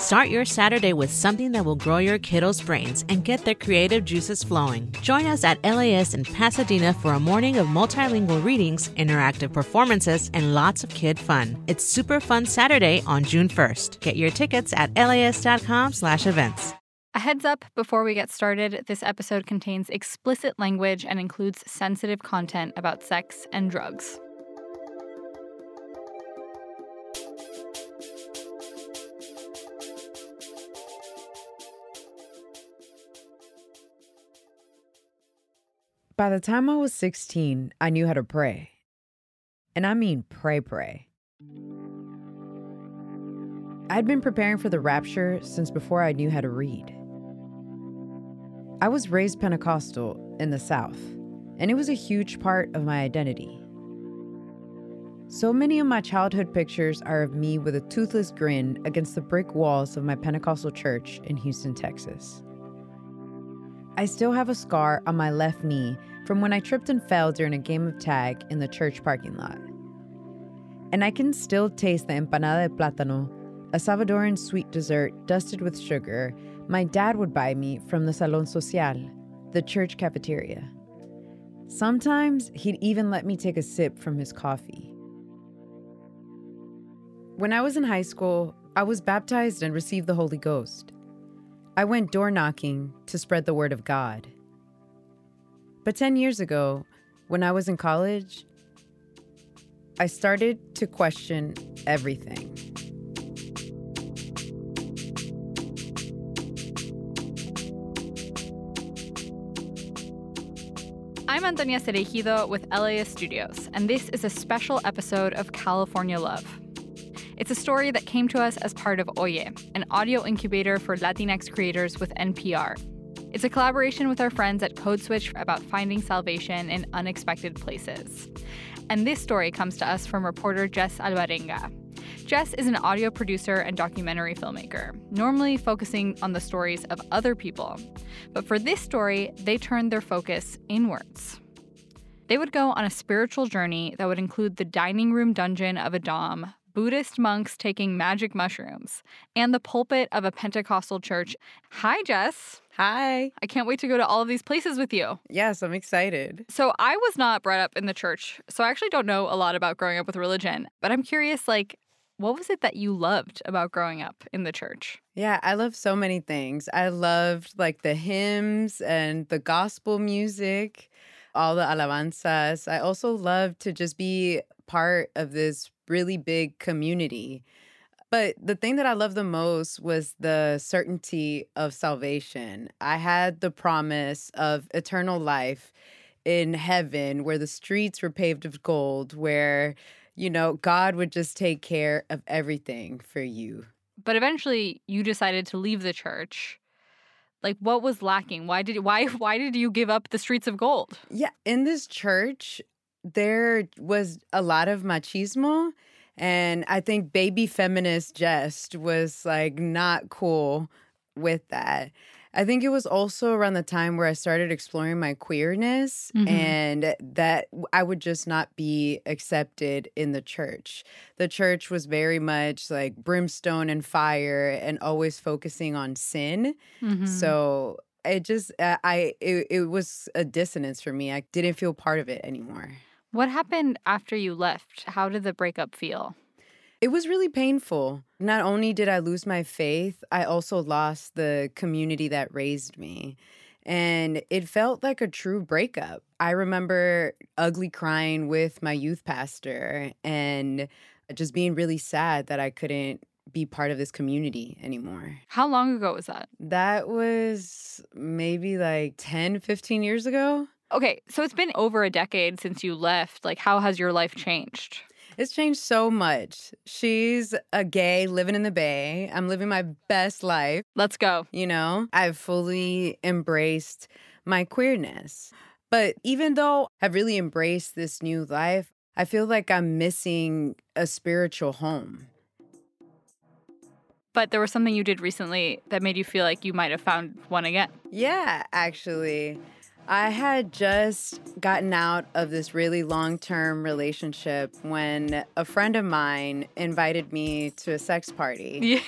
Start your Saturday with something that will grow your kiddos' brains and get their creative juices flowing. Join us at LAist in Pasadena for a morning of multilingual readings, interactive performances, and lots of kid fun. It's Super Fun Saturday on June 1st. Get your tickets at laist.com/events. A heads up before we get started this episode contains explicit language and includes sensitive content about sex and drugs. By the time I was 16, I knew how to pray. And I mean pray, pray. I'd been preparing for the rapture since before I knew how to read. I was raised Pentecostal in the South, and it was a huge part of my identity. So many of my childhood pictures are of me with a toothless grin against the brick walls of my Pentecostal church in Houston, Texas. I still have a scar on my left knee from when I tripped and fell during a game of tag in the church parking lot. And I can still taste the empanada de plátano, a Salvadoran sweet dessert dusted with sugar my dad would buy me from the Salon Social, the church cafeteria. Sometimes he'd even let me take a sip from his coffee. When I was in high school, I was baptized and received the Holy Ghost. I went door knocking to spread the word of God. But 10 years ago, when I was in college, I started to question everything. I'm Antonia Cereijido with LAist Studios, and this is a special episode of California Love. It's a story that came to us as part of Oye, an audio incubator for Latinx creators with NPR. It's a collaboration with our friends at Code Switch about finding salvation in unexpected places. And this story comes to us from reporter Jess Alvarenga. Jess is an audio producer and documentary filmmaker, normally focusing on the stories of other people. But for this story, they turned their focus inwards. They would go on a spiritual journey that would include the dining room dungeon of a Dom, Buddhist monks taking magic mushrooms, and the pulpit of a Pentecostal church. Hi, Jess. Hi. I can't wait to go to all of these places with you. Yes, I'm excited. So, I was not brought up in the church, so I actually don't know a lot about growing up with religion, but I'm curious like what was it that you loved about growing up in the church? Yeah, I love so many things. I loved like the hymns and the gospel music, all the alabanzas. I also loved to just be part of this really big community. But the thing that I loved the most was the certainty of salvation. I had the promise of eternal life in heaven where the streets were paved with gold, where you know, God would just take care of everything for you. But eventually you decided to leave the church. Like what was lacking? Why did why why did you give up the streets of gold? Yeah, in this church there was a lot of machismo and I think baby feminist Jess was like not cool with that. I think it was also around the time where I started exploring my queerness mm-hmm. and that I would just not be accepted in the church. The church was very much like brimstone and fire and always focusing on sin. Mm-hmm. So it just uh, I it, it was a dissonance for me. I didn't feel part of it anymore. What happened after you left? How did the breakup feel? It was really painful. Not only did I lose my faith, I also lost the community that raised me. And it felt like a true breakup. I remember ugly crying with my youth pastor and just being really sad that I couldn't be part of this community anymore. How long ago was that? That was maybe like 10, 15 years ago. Okay, so it's been over a decade since you left. Like, how has your life changed? It's changed so much. She's a gay living in the Bay. I'm living my best life. Let's go. You know, I've fully embraced my queerness. But even though I've really embraced this new life, I feel like I'm missing a spiritual home. but there was something you did recently that made you feel like you might have found one again. Yeah, actually. I had just gotten out of this really long term relationship when a friend of mine invited me to a sex party. Yeah.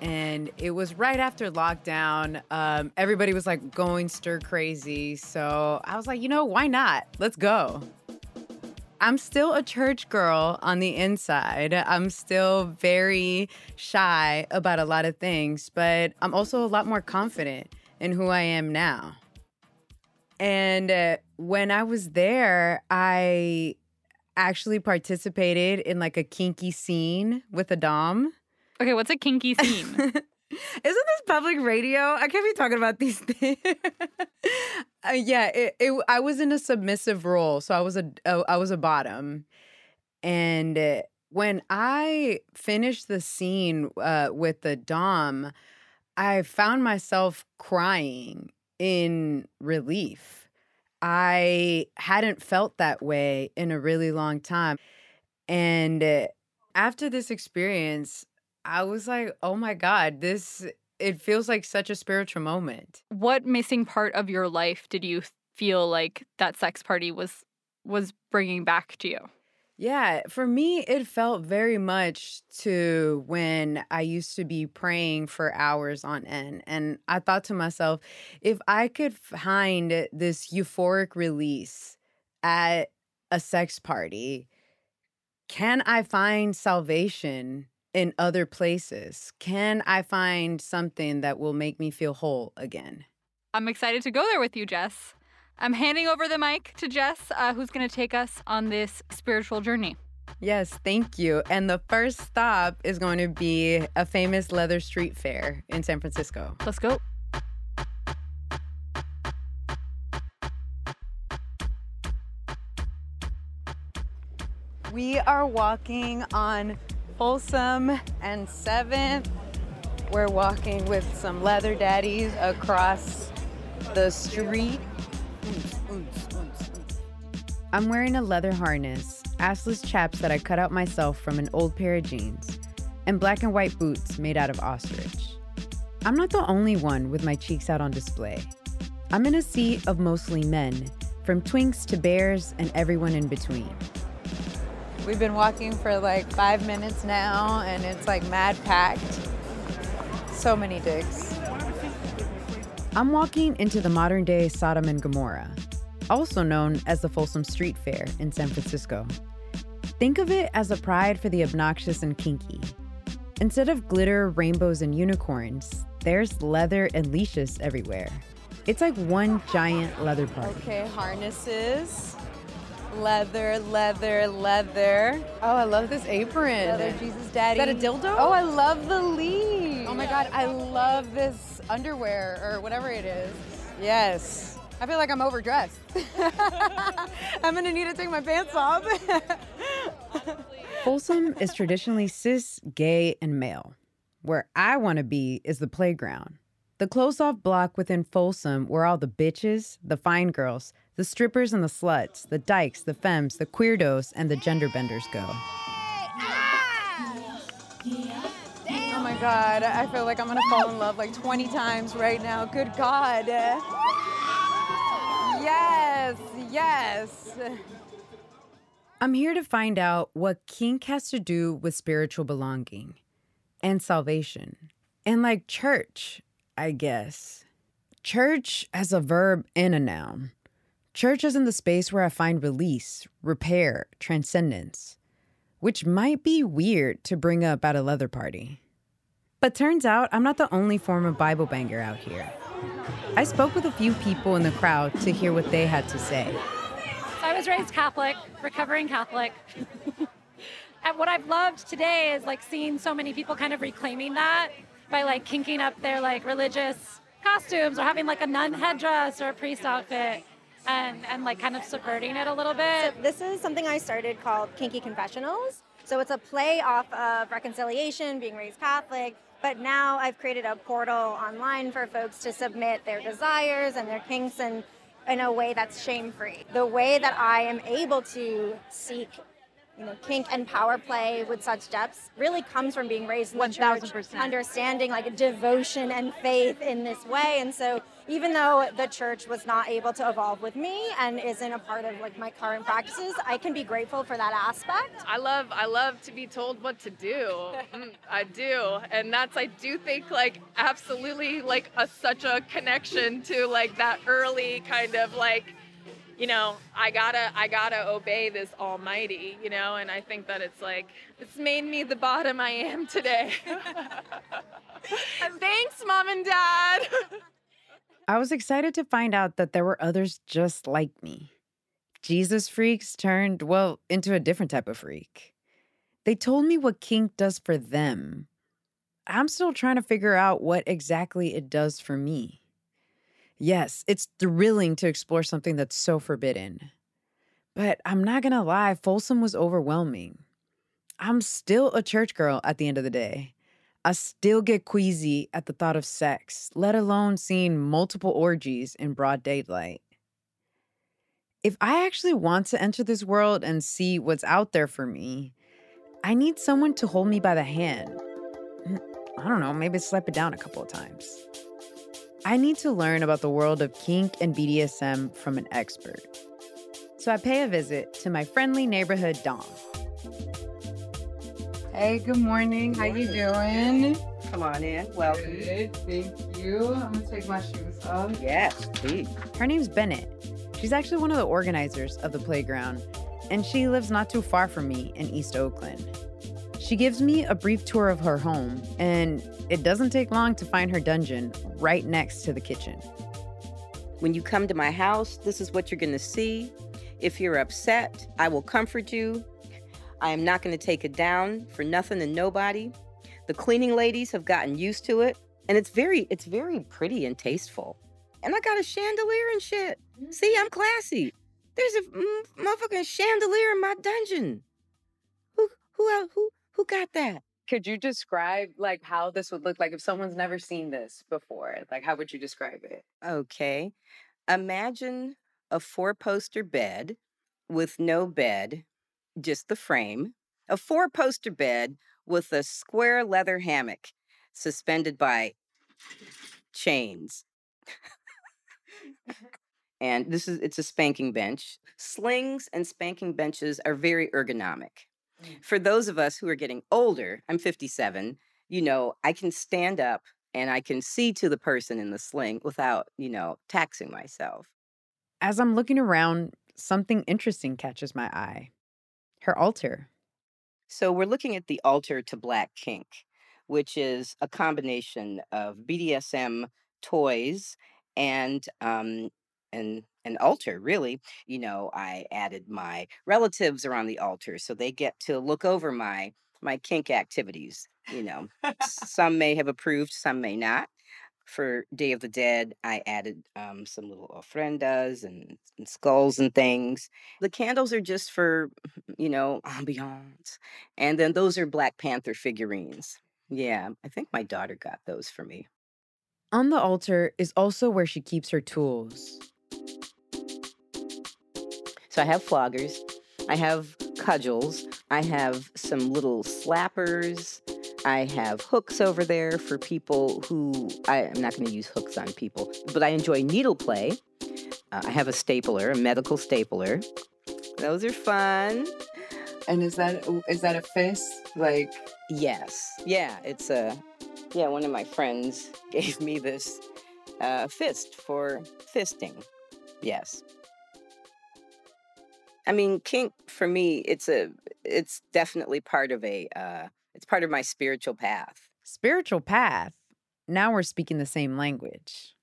And it was right after lockdown. Um, everybody was like going stir crazy. So I was like, you know, why not? Let's go. I'm still a church girl on the inside. I'm still very shy about a lot of things, but I'm also a lot more confident in who I am now. And uh, when I was there, I actually participated in like a kinky scene with a Dom. Okay, what's a kinky scene? Isn't this public radio? I can't be talking about these things. uh, yeah, it, it, I was in a submissive role, so I was a uh, I was a bottom, and uh, when I finished the scene uh, with the dom, I found myself crying in relief. I hadn't felt that way in a really long time, and uh, after this experience, I was like, oh my God, this, it feels like such a spiritual moment. What missing part of your life did you feel like that sex party was was bringing back to you? Yeah, for me, it felt very much to when I used to be praying for hours on end. And I thought to myself, if I could find this euphoric release at a sex party, can I find salvation in other places? Can I find something that will make me feel whole again? I'm excited to go there with you, Jess. I'm handing over the mic to Jess, uh, who's going to take us on this spiritual journey. Yes, thank you. And the first stop is going to be a famous leather street fair in San Francisco. Let's go. We are walking on Folsom and 7th. We're walking with some leather daddies across the street. I'm wearing a leather harness, assless chaps that I cut out myself from an old pair of jeans, and black and white boots made out of ostrich. I'm not the only one with my cheeks out on display. I'm in a sea of mostly men, from twinks to bears and everyone in between. We've been walking for like five minutes now, and it's like mad packed. So many digs. I'm walking into the modern day Sodom and Gomorrah, also known as the Folsom Street Fair in San Francisco. Think of it as a pride for the obnoxious and kinky. Instead of glitter, rainbows, and unicorns, there's leather and leashes everywhere. It's like one giant leather party. Okay, harnesses. Leather, leather, leather. Oh, I love this apron. Leather Jesus Daddy. Is that a dildo? Oh, I love the leaf. Oh my God, I love this underwear or whatever it is. Yes. I feel like I'm overdressed. I'm gonna need to take my pants off. Folsom is traditionally cis, gay, and male. Where I want to be is the playground. The close off block within Folsom where all the bitches, the fine girls, the strippers and the sluts, the dykes, the femmes, the queerdos, and the gender benders go. Oh my god, I feel like I'm gonna fall in love like 20 times right now. Good god. Yes, yes. I'm here to find out what kink has to do with spiritual belonging and salvation. And like church, I guess. Church as a verb and a noun. Church is in the space where I find release, repair, transcendence, which might be weird to bring up at a leather party. But turns out I'm not the only form of Bible banger out here. I spoke with a few people in the crowd to hear what they had to say. I was raised Catholic, recovering Catholic. and what I've loved today is like seeing so many people kind of reclaiming that by like kinking up their like religious costumes or having like a nun headdress or a priest outfit and, and like kind of subverting it a little bit. So this is something I started called Kinky Confessionals. So it's a play off of reconciliation, being raised Catholic, but now I've created a portal online for folks to submit their desires and their kinks and in a way that's shame free. The way that I am able to seek you know, kink and power play with such depths really comes from being raised in the church, 1000%. understanding like devotion and faith in this way. And so even though the church was not able to evolve with me and isn't a part of like my current practices, I can be grateful for that aspect. I love I love to be told what to do. Mm, I do. And that's I do think like absolutely like a such a connection to like that early kind of like you know, I gotta I gotta obey this almighty, you know, and I think that it's like it's made me the bottom I am today. Thanks, mom and dad. I was excited to find out that there were others just like me. Jesus freaks turned, well, into a different type of freak. They told me what kink does for them. I'm still trying to figure out what exactly it does for me. Yes, it's thrilling to explore something that's so forbidden. But I'm not gonna lie, Folsom was overwhelming. I'm still a church girl at the end of the day. I still get queasy at the thought of sex, let alone seeing multiple orgies in broad daylight. If I actually want to enter this world and see what's out there for me, I need someone to hold me by the hand. Mm, I don't know, maybe slap it down a couple of times. I need to learn about the world of kink and BDSM from an expert. So I pay a visit to my friendly neighborhood Dom. Hey, good morning. How you doing? Come on in. Welcome. Good, thank you. I'm gonna take my shoes off. Yes, please. Her name's Bennett. She's actually one of the organizers of the playground, and she lives not too far from me in East Oakland. She gives me a brief tour of her home, and it doesn't take long to find her dungeon right next to the kitchen. When you come to my house, this is what you're going to see. If you're upset, I will comfort you. I am not going to take it down for nothing and nobody. The cleaning ladies have gotten used to it, and it's very it's very pretty and tasteful. And I got a chandelier and shit. See, I'm classy. There's a motherfucking chandelier in my dungeon. Who who who who got that? Could you describe like how this would look like if someone's never seen this before? Like how would you describe it? Okay. Imagine a four poster bed with no bed, just the frame. A four poster bed with a square leather hammock suspended by chains. and this is it's a spanking bench. Slings and spanking benches are very ergonomic. Mm. For those of us who are getting older, I'm 57, you know, I can stand up and I can see to the person in the sling without, you know, taxing myself. As I'm looking around, something interesting catches my eye her altar. So we're looking at the altar to Black Kink, which is a combination of BDSM toys and um and an altar really. You know i added my relatives around the altar so they get to look over my my kink activities you know. Some may have approved some may not for day of the dead i added um, some little ofrendas and, and skulls and things. The candles are just for you know ambiance and then those are black panther figurines. Yeah i think my daughter got those for me. On the altar is also where she keeps her tools. So I have floggers, I have cudgels, I have some little slappers, I have hooks over there for people who I, am not going to use hooks on people, but I enjoy needle play. Uh, I have a stapler, a medical stapler. Those are fun. And is that is that a fist? Like Yes, yeah, it's a yeah. One of my friends gave me this uh, fist for fisting. Yes. I mean, kink for me, it's a, it's definitely part of a, uh, it's part of my spiritual path. Spiritual path. Now we're speaking the same language.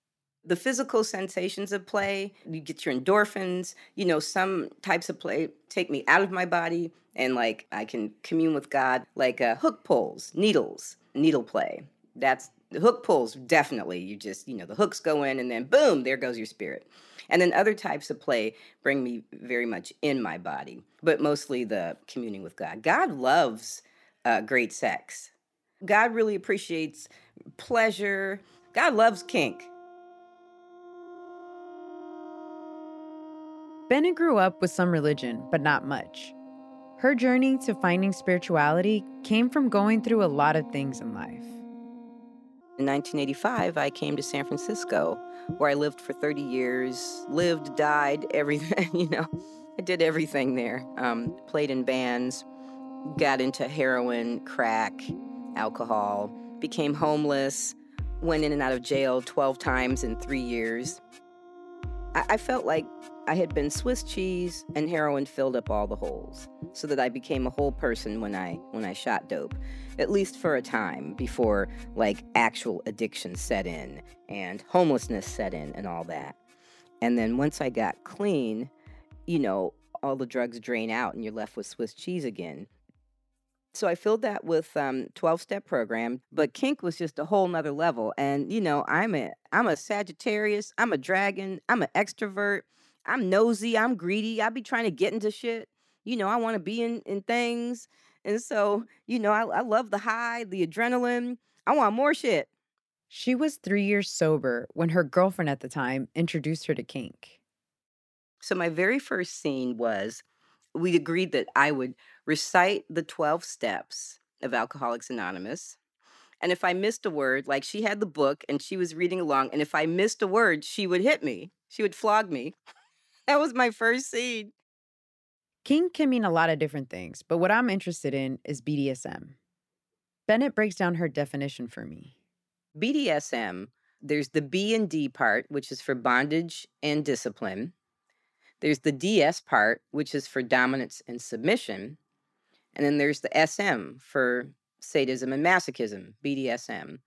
The physical sensations of play, you get your endorphins. You know, some types of play take me out of my body, and like I can commune with God, like uh, hook pulls, needles, needle play. That's the hook pulls. Definitely, you just you know the hooks go in, and then boom, there goes your spirit. And then other types of play bring me very much in my body, but mostly the communing with God. God loves uh, great sex. God really appreciates pleasure. God loves kink. Bennett grew up with some religion, but not much. Her journey to finding spirituality came from going through a lot of things in life. In 1985, I came to San Francisco, where I lived for 30 years, lived, died, everything, you know. I did everything there. Um, played in bands, got into heroin, crack, alcohol, became homeless, went in and out of jail 12 times in three years. I, I felt like I had been Swiss cheese and heroin filled up all the holes so that I became a whole person when I when I shot dope at least for a time before like actual addiction set in and homelessness set in and all that. And then once I got clean, you know, all the drugs drain out and you're left with Swiss cheese again. So I filled that with um 12 step program, but kink was just a whole nother level. And you know, I'm a I'm a Sagittarius, I'm a dragon, I'm an extrovert, I'm nosy, I'm greedy, I be trying to get into shit. You know, I want to be in, in things. And so, you know, I, I love the high, the adrenaline. I want more shit. She was three years sober when her girlfriend at the time introduced her to kink. So my very first scene was we agreed that I would recite the 12 steps of Alcoholics Anonymous. And if I missed a word, like she had the book and she was reading along, and if I missed a word, she would hit me. She would flog me. that was my first scene. Kink can mean a lot of different things, but what I'm interested in is BDSM. Bennett breaks down her definition for me. BDSM, there's the B and D part, which is for bondage and discipline. There's the DS part, which is for dominance and submission. And then there's the SM for sadism and masochism, BDSM.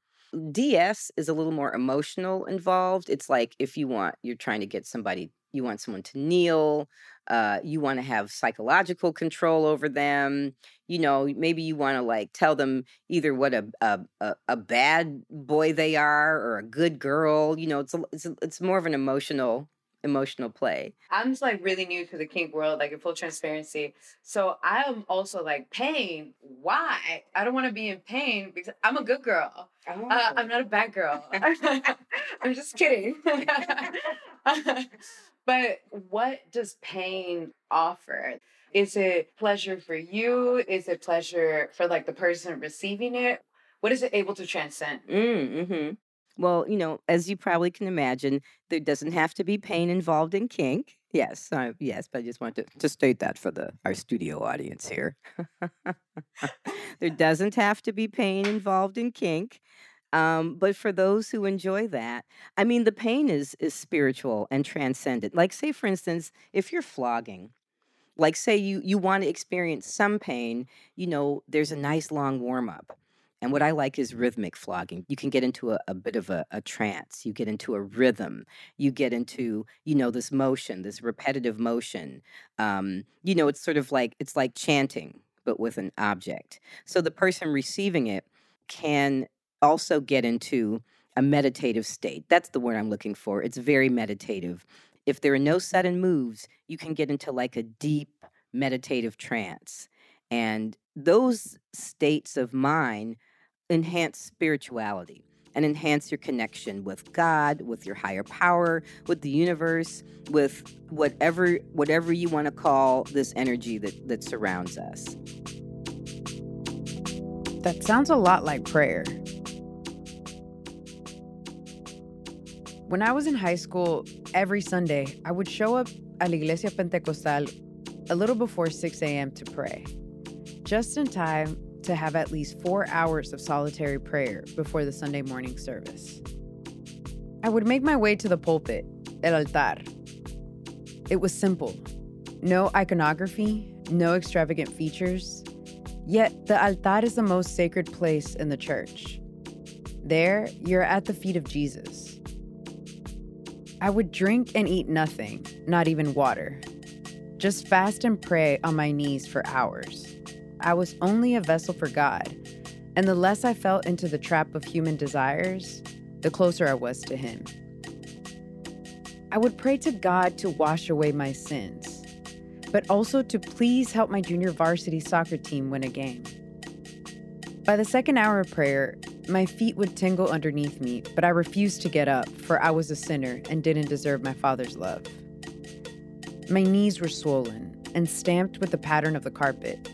DS is a little more emotional involved. It's like if you want, you're trying to get somebody you want someone to kneel uh, you want to have psychological control over them you know maybe you want to like tell them either what a, a, a bad boy they are or a good girl you know it's a, it's a, it's more of an emotional emotional play I'm just like really new to the kink world, like in full transparency. So I am also like pain. Why? I don't want to be in pain because I'm a good girl. Uh, I'm not a bad girl. I'm just kidding. but what does pain offer? Is it pleasure for you? Is it pleasure for like the person receiving it? What is it able to transcend? Mm, hmm Well, you know, as you probably can imagine, there doesn't have to be pain involved in kink. Yes, yes, but I just wanted to, to state that for the our studio audience here. there doesn't have to be pain involved in kink. Um, but for those who enjoy that, I mean, the pain is is spiritual and transcendent. Like, say, for instance, if you're flogging, like say you you want to experience some pain, you know, there's a nice long warm up. And what I like is rhythmic flogging. You can get into a, a bit of a, a trance. You get into a rhythm. You get into, you know, this motion, this repetitive motion. Um, you know, it's sort of like it's like chanting, but with an object. So the person receiving it can also get into a meditative state. That's the word I'm looking for. It's very meditative. If there are no sudden moves, you can get into like a deep meditative trance. And those states of mind enhance spirituality and enhance your connection with God, with your higher power, with the universe, with whatever whatever you want to call this energy that, that surrounds us. That sounds a lot like prayer. When I was in high school, every Sunday, I would show up at La Iglesia Pentecostal a little before 6 a.m. to pray, just in time to have at least four hours of solitary prayer before the Sunday morning service. I would make my way to the pulpit, el altar. It was simple no iconography, no extravagant features. Yet the altar is the most sacred place in the church. There, you're at the feet of Jesus. I would drink and eat nothing, not even water. Just fast and pray on my knees for hours. I was only a vessel for God, and the less I fell into the trap of human desires, the closer I was to Him. I would pray to God to wash away my sins, but also to please help my junior varsity soccer team win a game. By the second hour of prayer, my feet would tingle underneath me, but I refused to get up, for I was a sinner and didn't deserve my father's love. My knees were swollen, and stamped with the pattern of the carpet.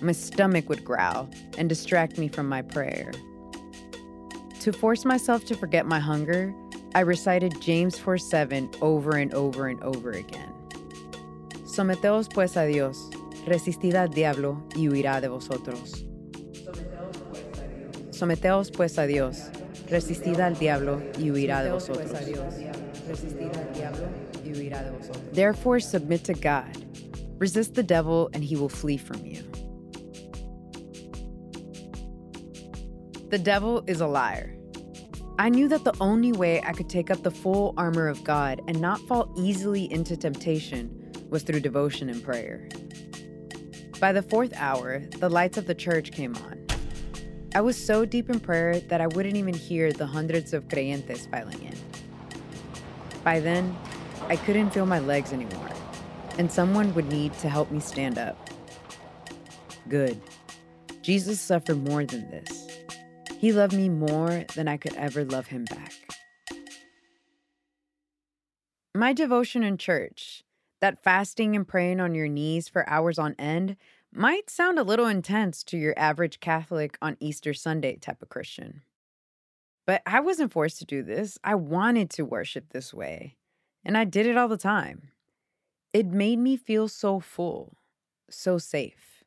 My stomach would growl and distract me from my prayer. To force myself to forget my hunger, I recited James 4 7 over and over and over again. Someteos pues a Dios, resistid al diablo y huirá de vosotros. Someteos pues a Dios, resistid al diablo y huirá de vosotros. Therefore, submit to God. Resist the devil, and he will flee from you. The devil is a liar. I knew that the only way I could take up the full armor of God and not fall easily into temptation was through devotion and prayer. By the fourth hour, the lights of the church came on. I was so deep in prayer that I wouldn't even hear the hundreds of creyentes filing in. By then, I couldn't feel my legs anymore, and someone would need to help me stand up. Good. Jesus suffered more than this. He loved me more than I could ever love him back. My devotion in church, that fasting and praying on your knees for hours on end, might sound a little intense to your average Catholic on Easter Sunday type of Christian. But I wasn't forced to do this. I wanted to worship this way, and I did it all the time. It made me feel so full, so safe.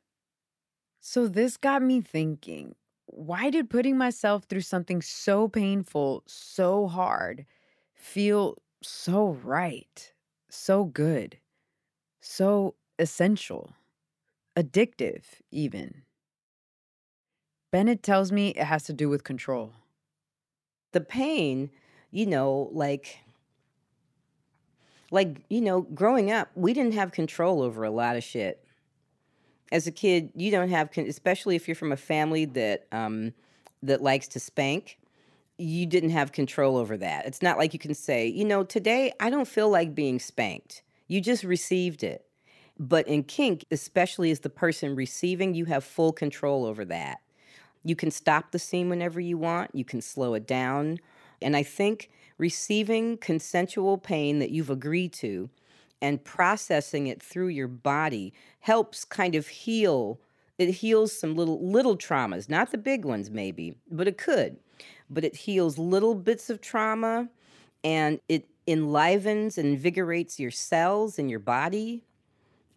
So this got me thinking why did putting myself through something so painful, so hard, feel so right, so good, so essential, addictive, even? Bennett tells me it has to do with control. The pain, you know, like like, you know, growing up, we didn't have control over a lot of shit as a kid, you don't have, especially if you're from a family that um, that likes to spank. You didn't have control over that. It's not like you can say, you know, today I don't feel like being spanked. You just received it. But in kink, especially as the person receiving, you have full control over that. You can stop the scene whenever you want, you can slow it down. And I think receiving consensual pain that you've agreed to and processing it through your body helps kind of heal it heals some little little traumas not the big ones maybe but it could but it heals little bits of trauma and it enlivens and invigorates your cells in your body.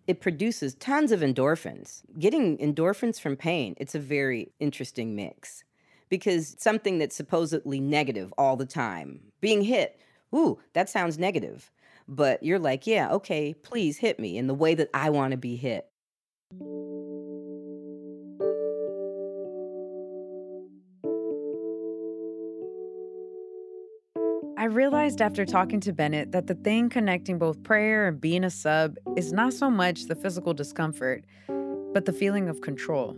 It produces tons of endorphins. Getting endorphins from pain it's a very interesting mix because something that's supposedly negative all the time being hit ooh that sounds negative but you're like, yeah, okay, please hit me in the way that I want to be hit. I realized after talking to Bennett that the thing connecting both prayer and being a sub is not so much the physical discomfort, but the feeling of control,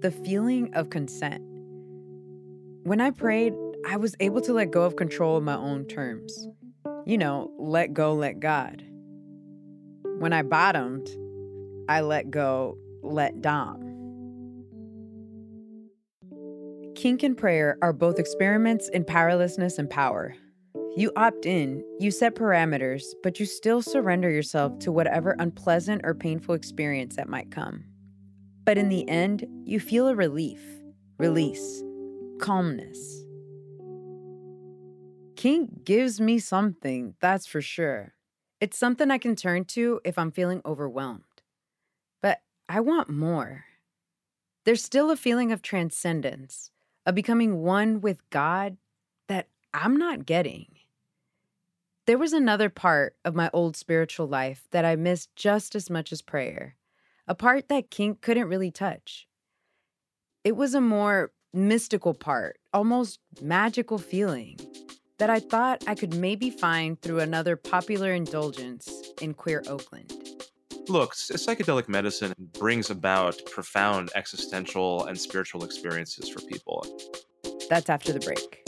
the feeling of consent. When I prayed, I was able to let go of control on my own terms you know, let go, let God. When I bottomed, I let go, let Dom. Kink and prayer are both experiments in powerlessness and power. You opt in, you set parameters, but you still surrender yourself to whatever unpleasant or painful experience that might come. But in the end, you feel a relief, release, calmness. Kink gives me something, that's for sure. It's something I can turn to if I'm feeling overwhelmed. But I want more. There's still a feeling of transcendence, of becoming one with God that I'm not getting. There was another part of my old spiritual life that I missed just as much as prayer, a part that kink couldn't really touch. It was a more mystical part, almost magical feeling that I thought I could maybe find through another popular indulgence in queer Oakland. Look, psychedelic medicine brings about profound existential and spiritual experiences for people. That's after the break.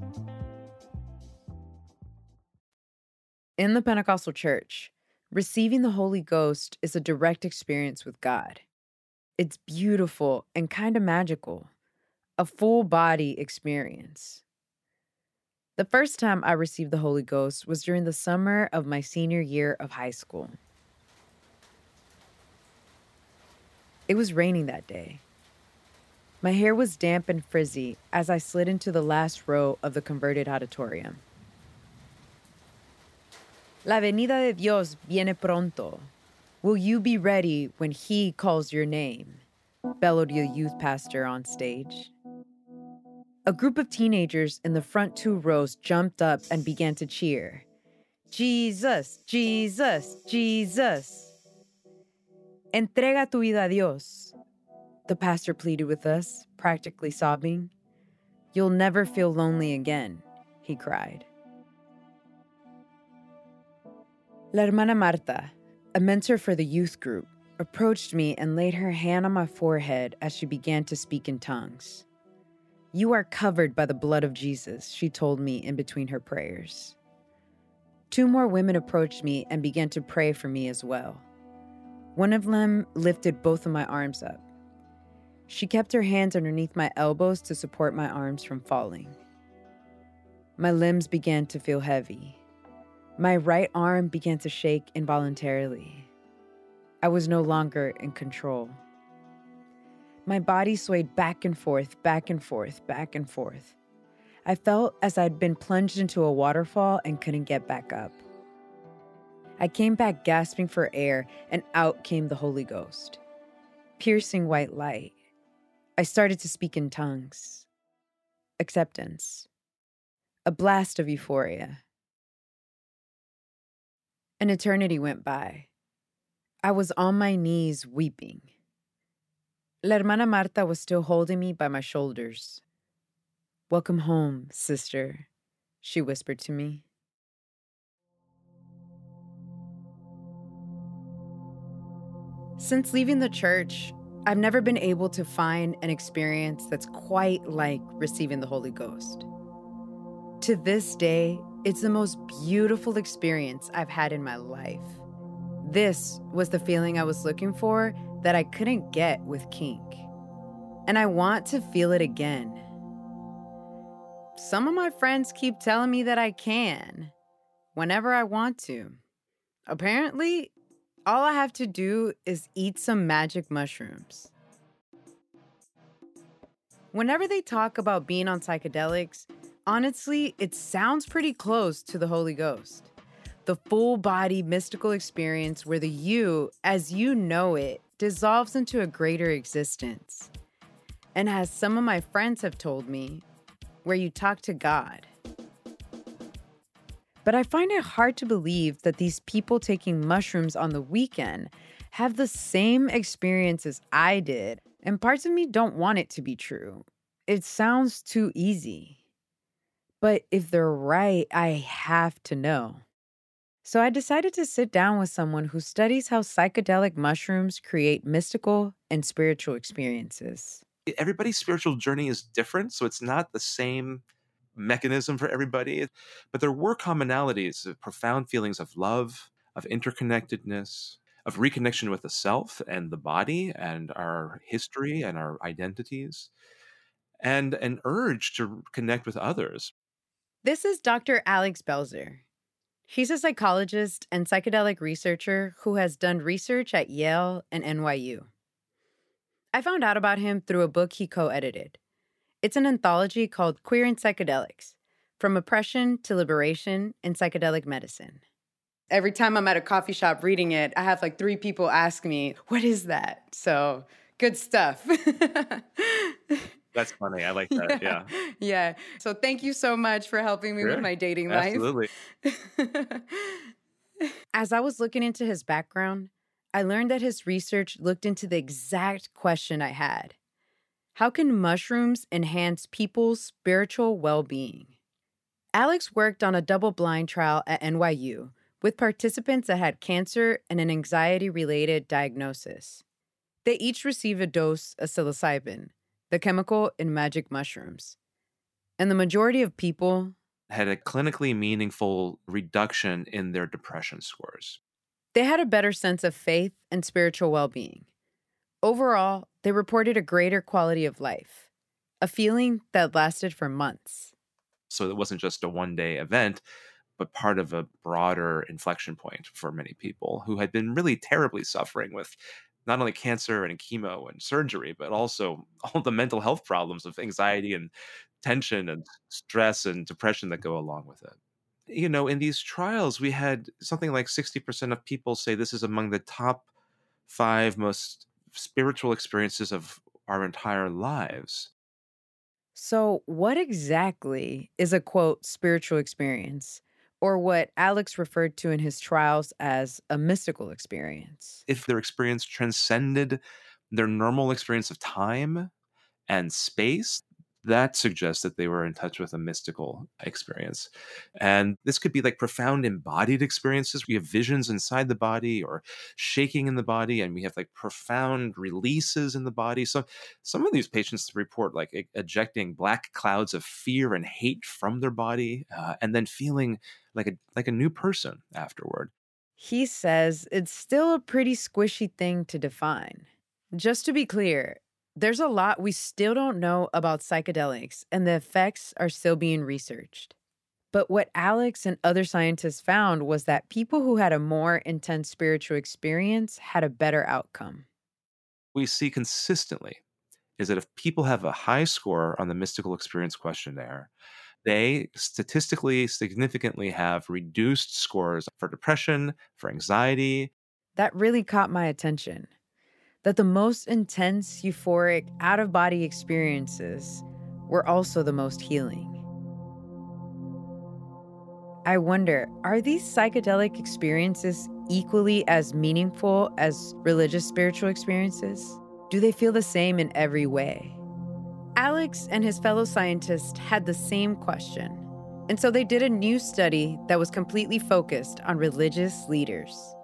In the Pentecostal church, receiving the Holy Ghost is a direct experience with God. It's beautiful and kind of magical, a full body experience. The first time I received the Holy Ghost was during the summer of my senior year of high school. It was raining that day. My hair was damp and frizzy as I slid into the last row of the converted auditorium. La venida de Dios viene pronto. Will you be ready when He calls your name? bellowed the youth pastor on stage. A group of teenagers in the front two rows jumped up and began to cheer. Jesus, Jesus, Jesus. Entrega tu vida a Dios. The pastor pleaded with us, practically sobbing. You'll never feel lonely again, he cried. La hermana Marta, a mentor for the youth group, approached me and laid her hand on my forehead as she began to speak in tongues. You are covered by the blood of Jesus, she told me in between her prayers. Two more women approached me and began to pray for me as well. One of them lifted both of my arms up. She kept her hands underneath my elbows to support my arms from falling. My limbs began to feel heavy. My right arm began to shake involuntarily. I was no longer in control. My body swayed back and forth, back and forth, back and forth. I felt as I'd been plunged into a waterfall and couldn't get back up. I came back gasping for air, and out came the Holy Ghost. Piercing white light. I started to speak in tongues. Acceptance. A blast of euphoria. An eternity went by. I was on my knees weeping. La hermana Marta was still holding me by my shoulders. Welcome home, sister, she whispered to me. Since leaving the church, I've never been able to find an experience that's quite like receiving the Holy Ghost. To this day, it's the most beautiful experience I've had in my life. This was the feeling I was looking for that I couldn't get with kink. And I want to feel it again. Some of my friends keep telling me that I can whenever I want to. Apparently, all I have to do is eat some magic mushrooms. Whenever they talk about being on psychedelics, honestly, it sounds pretty close to the Holy Ghost. The full body mystical experience where the you, as you know it, dissolves into a greater existence. And as some of my friends have told me, where you talk to God. But I find it hard to believe that these people taking mushrooms on the weekend have the same experience as I did, and parts of me don't want it to be true. It sounds too easy. But if they're right, I have to know. So I decided to sit down with someone who studies how psychedelic mushrooms create mystical and spiritual experiences. Everybody's spiritual journey is different, so it's not the same mechanism for everybody. But there were commonalities of profound feelings of love, of interconnectedness, of reconnection with the self and the body and our history and our identities, and an urge to connect with others. This is Dr. Alex Belser. He's a psychologist and psychedelic researcher who has done research at Yale and NYU. I found out about him through a book he co edited. It's an anthology called Queering Psychedelics From Oppression to Liberation in Psychedelic Medicine. Every time I'm at a coffee shop reading it, I have like three people ask me, What is that? So good stuff. That's funny. I like that. Yeah. yeah. yeah. So thank you so much for helping me sure. with my dating life. Absolutely. As I was looking into his background, I learned that his research looked into the exact question I had How can mushrooms enhance people's spiritual well being? Alex worked on a double blind trial at NYU with participants that had cancer and an anxiety related diagnosis. They each received a dose of psilocybin, the chemical in magic mushrooms. And the majority of people had a clinically meaningful reduction in their depression scores. They had a better sense of faith and spiritual well being. Overall, they reported a greater quality of life, a feeling that lasted for months. So it wasn't just a one day event, but part of a broader inflection point for many people who had been really terribly suffering with not only cancer and chemo and surgery, but also all the mental health problems of anxiety and tension and stress and depression that go along with it you know, in these trials, we had something like 60% of people say this is among the top five most spiritual experiences of our entire lives. So, what exactly is a quote spiritual experience, or what Alex referred to in his trials as a mystical experience? If their experience transcended their normal experience of time and space, that suggests that they were in touch with a mystical experience. And this could be like profound embodied experiences. We have visions inside the body or shaking in the body, and we have like profound releases in the body. So some of these patients report like ejecting black clouds of fear and hate from their body, uh, and then feeling like a like a new person afterward. He says it's still a pretty squishy thing to define. Just to be clear, there's a lot we still don't know about psychedelics, and the effects are still being researched. But what Alex and other scientists found was that people who had a more intense spiritual experience had a better outcome. We see consistently is that if people have a high score on the mystical experience questionnaire, they statistically significantly have reduced scores for depression, for anxiety. That really caught my attention that the most intense, euphoric, out of body experiences were also the most healing. I wonder are these psychedelic experiences equally as meaningful as religious spiritual experiences? Do they feel the same in every way? Alex and his fellow scientists had the same question. And so they did a new study that was completely focused on religious leaders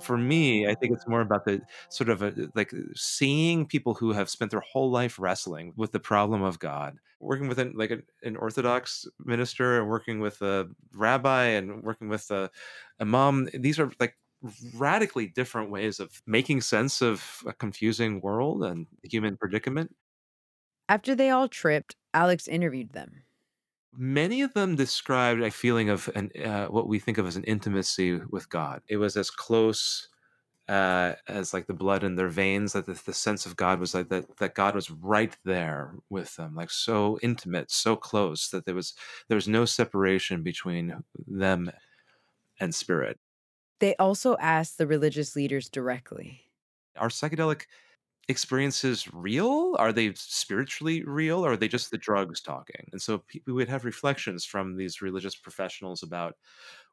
for me, I think it's more about the sort of a, uh, like uh, seeing people who have spent their whole life wrestling with the problem of God, working with an, like an, an Orthodox minister, and working with a rabbi, and working with a imam. These are like radically different ways of making sense of a confusing world and human predicament. After they all tripped, Alex interviewed them many of them described a feeling of an, uh, what we think of as an intimacy with God. It was as close uh, as like the blood in their veins. That the, the, sense of God was like that. That God was right there with them, like so intimate, so close that there was there was no separation between them and spirit. They also asked the religious leaders directly. Are psychedelic experiences real? Are they spiritually real or are they just the drugs talking? And so we would have reflections from these religious professionals about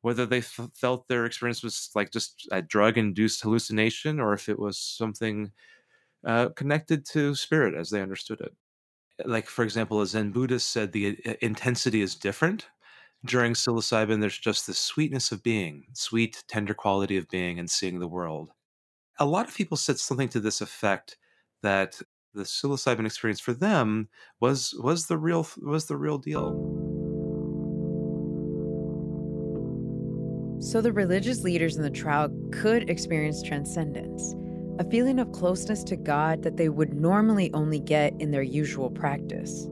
whether they f- felt their experience was like just a drug induced hallucination or if it was something uh, connected to spirit as they understood it. Like, for example, a Zen Buddhist said the uh, intensity is different. During psilocybin, there's just the sweetness of being, sweet, tender quality of being and seeing the world. A lot of people said something to this effect that the psilocybin experience for them was was the real was the real deal. So the religious leaders in the trial could experience transcendence, a feeling of closeness to God that they would normally only get in their usual practice,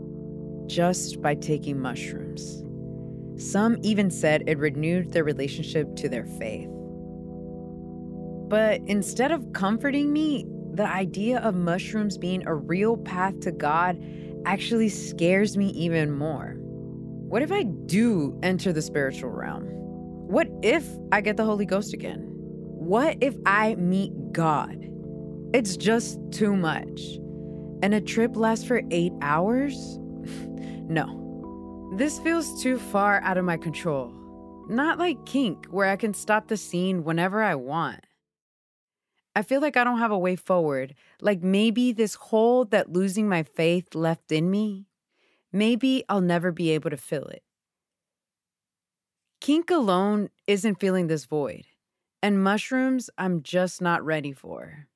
just by taking mushrooms. Some even said it renewed their relationship to their faith. But instead of comforting me, the idea of mushrooms being a real path to God actually scares me even more. What if I do enter the spiritual realm? What if I get the Holy Ghost again? What if I meet God? It's just too much. And a trip lasts for eight hours? no. This feels too far out of my control. Not like kink, where I can stop the scene whenever I want. I feel like I don't have a way forward. Like maybe this hole that losing my faith left in me, maybe I'll never be able to fill it. Kink alone isn't filling this void, and mushrooms I'm just not ready for.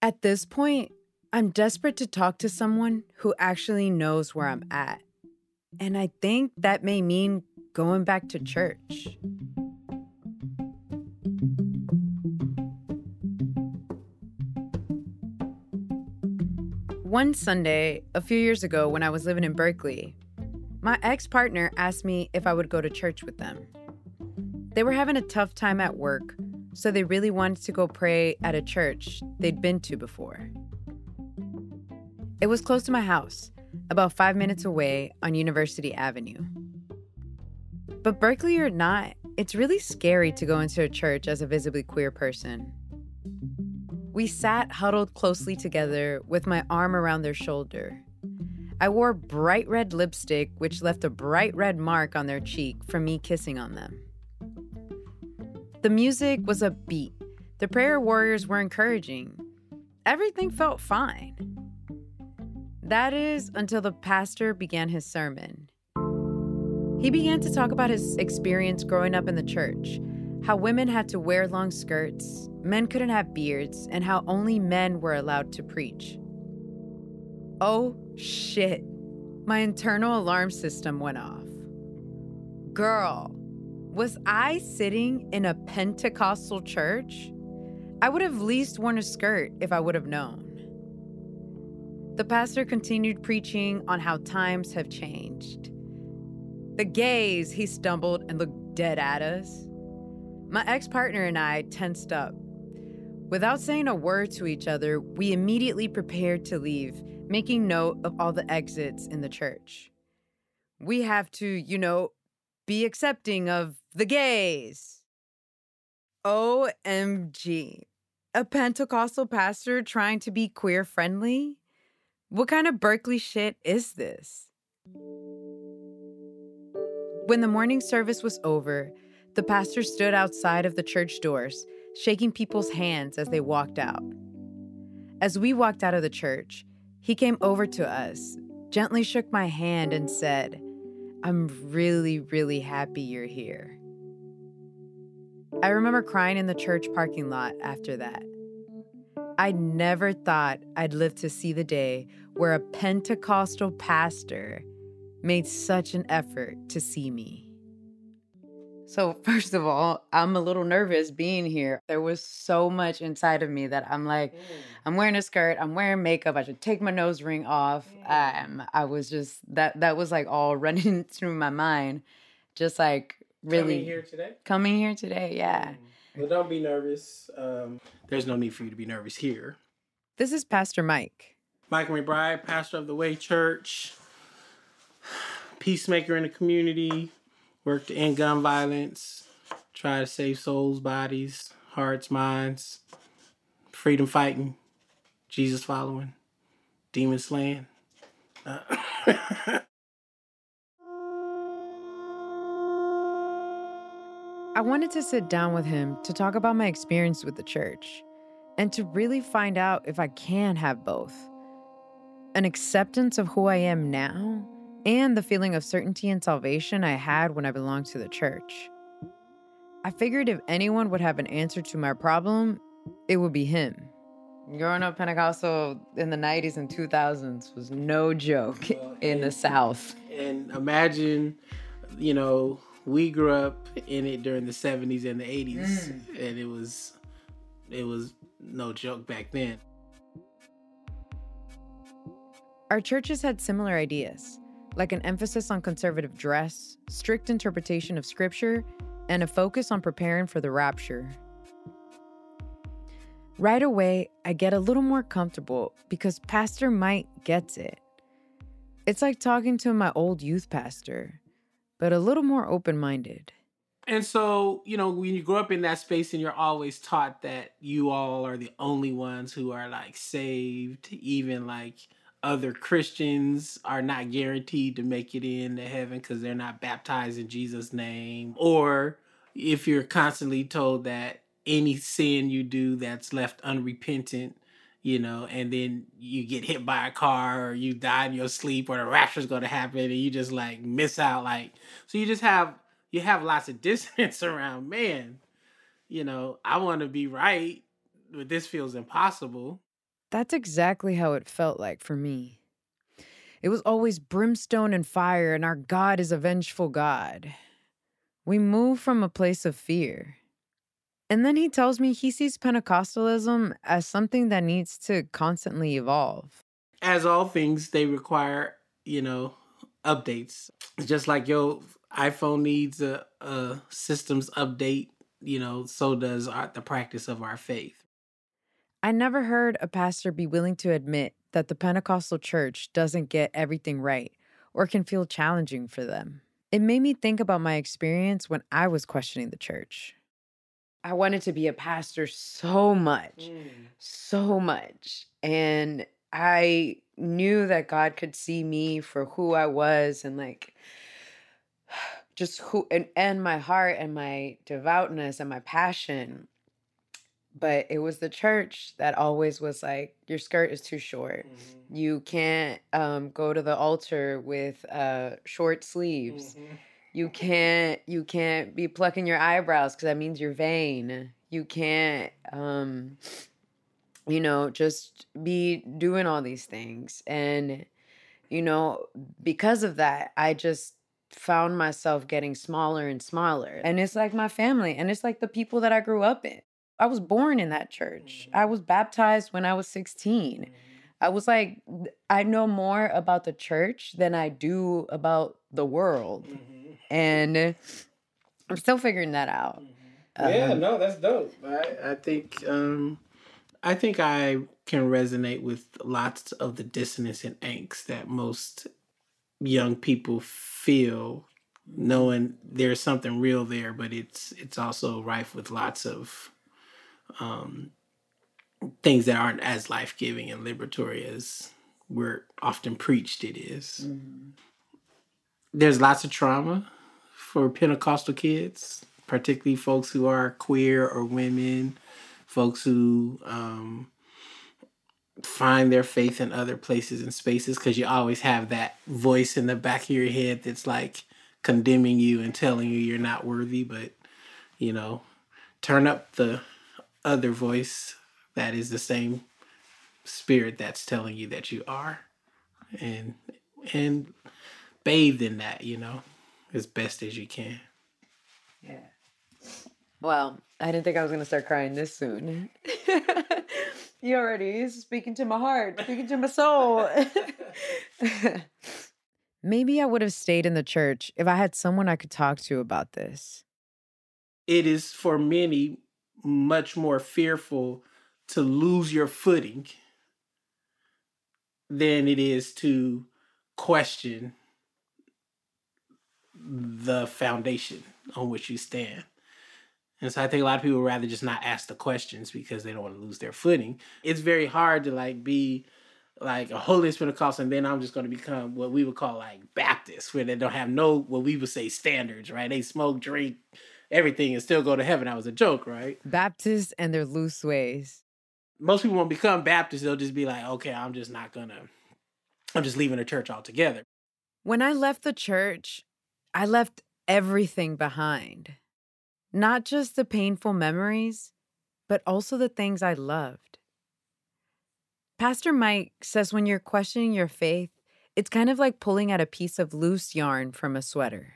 At this point, I'm desperate to talk to someone who actually knows where I'm at. And I think that may mean going back to church. One Sunday, a few years ago, when I was living in Berkeley, my ex partner asked me if I would go to church with them. They were having a tough time at work, so they really wanted to go pray at a church they'd been to before. It was close to my house, about five minutes away on University Avenue. But Berkeley or not, it's really scary to go into a church as a visibly queer person. We sat huddled closely together with my arm around their shoulder. I wore bright red lipstick, which left a bright red mark on their cheek from me kissing on them. The music was upbeat. The prayer warriors were encouraging. Everything felt fine. That is until the pastor began his sermon. He began to talk about his experience growing up in the church, how women had to wear long skirts, men couldn't have beards, and how only men were allowed to preach. Oh shit. My internal alarm system went off. Girl, was I sitting in a Pentecostal church? I would have least worn a skirt if I would have known. The pastor continued preaching on how times have changed. The gays, he stumbled and looked dead at us. My ex partner and I tensed up. Without saying a word to each other, we immediately prepared to leave, making note of all the exits in the church. We have to, you know, be accepting of the gays. OMG. A Pentecostal pastor trying to be queer friendly? What kind of Berkeley shit is this? When the morning service was over, the pastor stood outside of the church doors, shaking people's hands as they walked out. As we walked out of the church, he came over to us, gently shook my hand, and said, I'm really, really happy you're here. I remember crying in the church parking lot after that. I never thought I'd live to see the day where a Pentecostal pastor made such an effort to see me. So, first of all, I'm a little nervous being here. There was so much inside of me that I'm like, mm. I'm wearing a skirt, I'm wearing makeup, I should take my nose ring off. Mm. Um, I was just that that was like all running through my mind. Just like really coming here today. Coming here today, yeah. Mm. Well, don't be nervous. Um, there's no need for you to be nervous here. This is Pastor Mike. Mike McBride, pastor of the Way Church, peacemaker in the community, work to end gun violence, try to save souls, bodies, hearts, minds, freedom fighting, Jesus following, demon slaying. Uh, I wanted to sit down with him to talk about my experience with the church and to really find out if I can have both an acceptance of who I am now and the feeling of certainty and salvation I had when I belonged to the church. I figured if anyone would have an answer to my problem, it would be him. Growing up Pentecostal in the 90s and 2000s was no joke well, in and, the South. And imagine, you know, we grew up in it during the 70s and the 80s, mm. and it was it was no joke back then. Our churches had similar ideas like an emphasis on conservative dress, strict interpretation of scripture, and a focus on preparing for the rapture. Right away, I get a little more comfortable because Pastor Mike gets it. It's like talking to my old youth pastor, but a little more open minded. And so, you know, when you grow up in that space and you're always taught that you all are the only ones who are like saved, even like other Christians are not guaranteed to make it into heaven because they're not baptized in Jesus' name. Or if you're constantly told that any sin you do that's left unrepentant, you know, and then you get hit by a car or you die in your sleep or the rapture's gonna happen and you just like miss out like so you just have you have lots of dissonance around, man, you know, I wanna be right, but this feels impossible. That's exactly how it felt like for me. It was always brimstone and fire, and our God is a vengeful God. We move from a place of fear. And then he tells me he sees Pentecostalism as something that needs to constantly evolve. As all things, they require, you know, updates. Just like your iPhone needs a, a systems update, you know, so does our, the practice of our faith. I never heard a pastor be willing to admit that the Pentecostal church doesn't get everything right or can feel challenging for them. It made me think about my experience when I was questioning the church. I wanted to be a pastor so much, mm. so much. And I knew that God could see me for who I was and like just who and, and my heart and my devoutness and my passion but it was the church that always was like your skirt is too short. Mm-hmm. you can't um, go to the altar with uh, short sleeves. Mm-hmm. you can't you can't be plucking your eyebrows because that means you're vain. You can't um, you know just be doing all these things. And you know because of that i just found myself getting smaller and smaller. And it's like my family and it's like the people that i grew up in I was born in that church. I was baptized when I was 16. I was like, I know more about the church than I do about the world. And I'm still figuring that out. yeah, Um, no, that's dope. I, I think um I think I can resonate with lots of the dissonance and angst that most young people feel knowing there's something real there, but it's it's also rife with lots of um things that aren't as life giving and liberatory as we're often preached it is. There's lots of trauma for Pentecostal kids, particularly folks who are queer or women, folks who um, find their faith in other places and spaces, because you always have that voice in the back of your head that's like condemning you and telling you you're not worthy. But, you know, turn up the other voice that is the same spirit that's telling you that you are and and bathed in that you know as best as you can Yeah. Well, I didn't think I was going to start crying this soon. you already speaking to my heart, speaking to my soul. Maybe I would have stayed in the church if I had someone I could talk to about this. it is for many much more fearful to lose your footing than it is to question the foundation on which you stand. And so I think a lot of people would rather just not ask the questions because they don't want to lose their footing. It's very hard to like be like a holiness Pentecostal, and then I'm just going to become what we would call like Baptist, where they don't have no what we would say standards, right? They smoke, drink, everything, and still go to heaven. That was a joke, right? Baptists and their loose ways. Most people won't become Baptists; they'll just be like, okay, I'm just not gonna, I'm just leaving the church altogether. When I left the church, I left everything behind. Not just the painful memories, but also the things I loved. Pastor Mike says when you're questioning your faith, it's kind of like pulling at a piece of loose yarn from a sweater.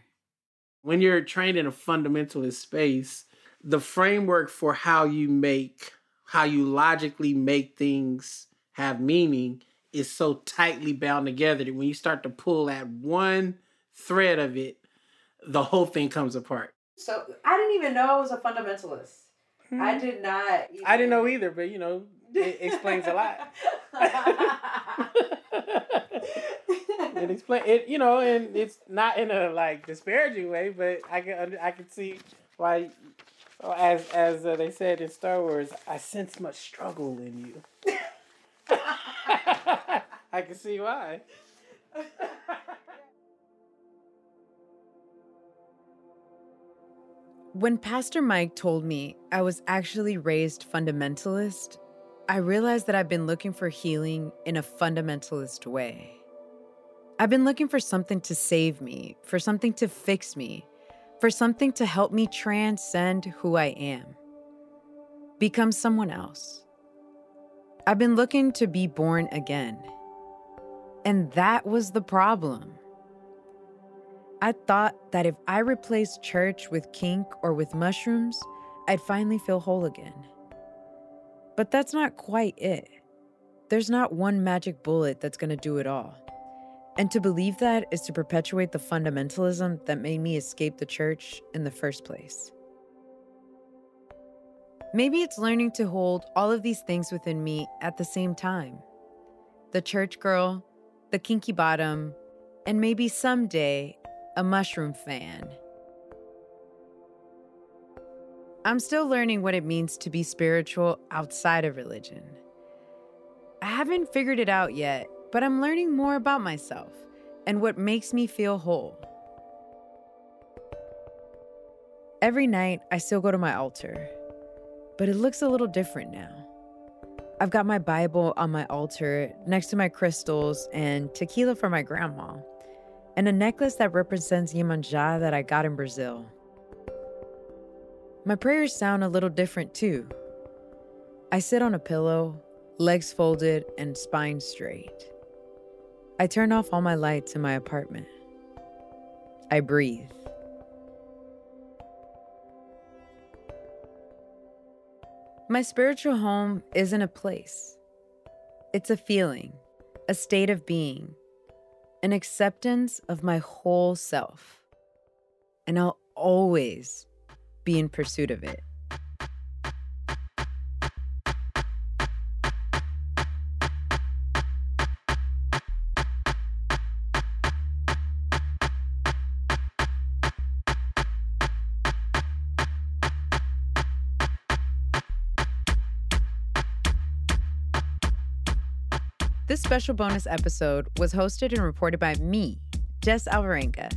When you're trained in a fundamentalist space, the framework for how you make, how you logically make things have meaning is so tightly bound together that when you start to pull at one thread of it, the whole thing comes apart. So I didn't even know I was a fundamentalist. I hmm. did not. Either. I didn't know either, but you know, it explains a lot. explain it, you know, and it's not in a like disparaging way, but I can I can see why. As as uh, they said in Star Wars, I sense much struggle in you. I can see why. When Pastor Mike told me I was actually raised fundamentalist, I realized that I've been looking for healing in a fundamentalist way. I've been looking for something to save me, for something to fix me, for something to help me transcend who I am, become someone else. I've been looking to be born again. And that was the problem. I thought that if I replaced church with kink or with mushrooms, I'd finally feel whole again. But that's not quite it. There's not one magic bullet that's gonna do it all. And to believe that is to perpetuate the fundamentalism that made me escape the church in the first place. Maybe it's learning to hold all of these things within me at the same time the church girl, the kinky bottom, and maybe someday a mushroom fan. I'm still learning what it means to be spiritual outside of religion. I haven't figured it out yet, but I'm learning more about myself and what makes me feel whole. Every night, I still go to my altar, but it looks a little different now. I've got my Bible on my altar next to my crystals and tequila for my grandma, and a necklace that represents Iemanjá that I got in Brazil. My prayers sound a little different too. I sit on a pillow, legs folded and spine straight. I turn off all my lights in my apartment. I breathe. My spiritual home isn't a place, it's a feeling, a state of being, an acceptance of my whole self. And I'll always be in pursuit of it. Special bonus episode was hosted and reported by me, Jess Alvarenga,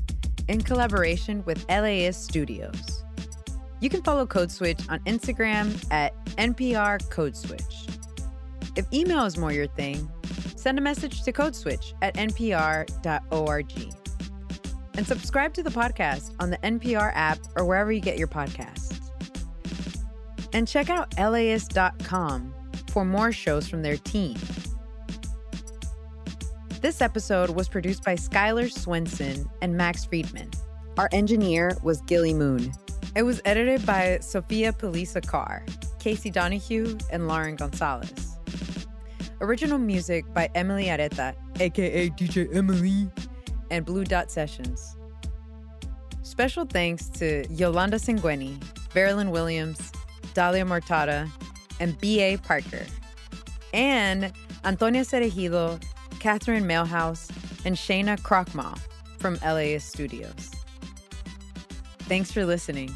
in collaboration with LAist Studios. You can follow Code Switch on Instagram at NPR Code Switch. If email is more your thing, send a message to Code Switch at npr.org. And subscribe to the podcast on the NPR app or wherever you get your podcasts. And check out laist.com for more shows from their team. This episode was produced by Skylar Swenson and Max Friedman. Our engineer was Gilly Moon. It was edited by Sophia Paliza-Carre, Casey Donahue, and Lauren Gonzalez. Original music by Emily Areta, aka DJ Emily, and Blue Dot Sessions. Special thanks to Yolanda Sangweni, Veralyn Williams, Dalia Mortada, and B.A. Parker. And Antonia Cereijido, Catherine Mailhouse, and Shayna Krockmal from LAist Studios. Thanks for listening.